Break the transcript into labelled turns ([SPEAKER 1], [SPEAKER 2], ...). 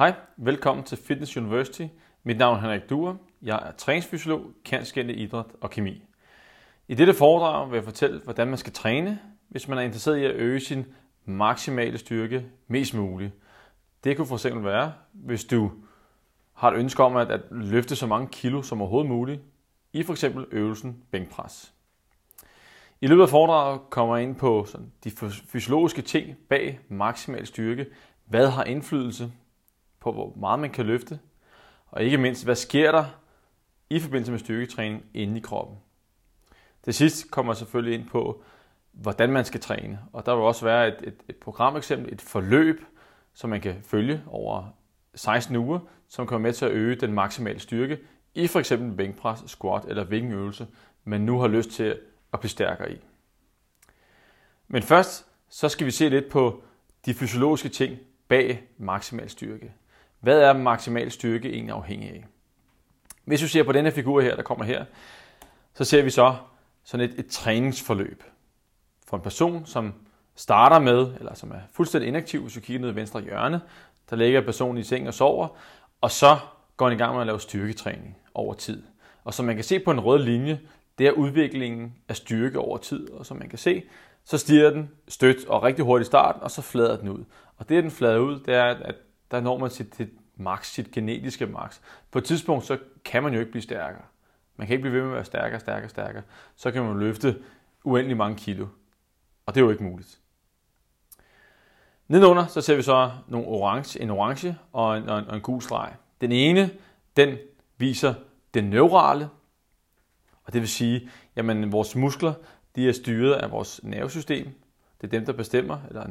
[SPEAKER 1] Hej, velkommen til Fitness University. Mit navn er Henrik Duer. Jeg er træningsfysiolog, kendt idræt og kemi. I dette foredrag vil jeg fortælle, hvordan man skal træne, hvis man er interesseret i at øge sin maksimale styrke mest muligt. Det kunne fx være, hvis du har et ønske om at, at løfte så mange kilo som overhovedet muligt i f.eks. øvelsen bænkpres. I løbet af foredraget kommer jeg ind på sådan, de fysiologiske ting bag maksimal styrke. Hvad har indflydelse på, hvor meget man kan løfte? Og ikke mindst, hvad sker der i forbindelse med styrketræning inde i kroppen? Til sidst kommer jeg selvfølgelig ind på, hvordan man skal træne. Og der vil også være et, et, et program eksempel, et forløb, som man kan følge over 16 uger, som kommer med til at øge den maksimale styrke i for eksempel bænkpres, squat eller hvilken øvelse, man nu har lyst til at blive stærkere i. Men først så skal vi se lidt på de fysiologiske ting bag maksimal styrke. Hvad er maksimal styrke egentlig afhængig af? Hvis vi ser på denne figur her, der kommer her, så ser vi så sådan et, et træningsforløb for en person, som starter med, eller som er fuldstændig inaktiv, hvis vi kigger ned i venstre hjørne, der ligger personen i seng og sover, og så går han i gang med at lave styrketræning over tid. Og som man kan se på en rød linje, det er udviklingen af styrke over tid, og som man kan se, så stiger den stødt og rigtig hurtigt i starten, og så flader den ud. Og det, den flader ud, det er, at der når man sit, sit max, sit genetiske max. På et tidspunkt, så kan man jo ikke blive stærkere. Man kan ikke blive ved med at være stærkere, stærkere, stærkere. Så kan man løfte uendelig mange kilo. Og det er jo ikke muligt. Nedenunder så ser vi så nogle orange, en orange og en, og en, og en gul streg. Den ene, den viser den neurale, og det vil sige, at vores muskler de er styret af vores nervesystem. Det er dem, der bestemmer, eller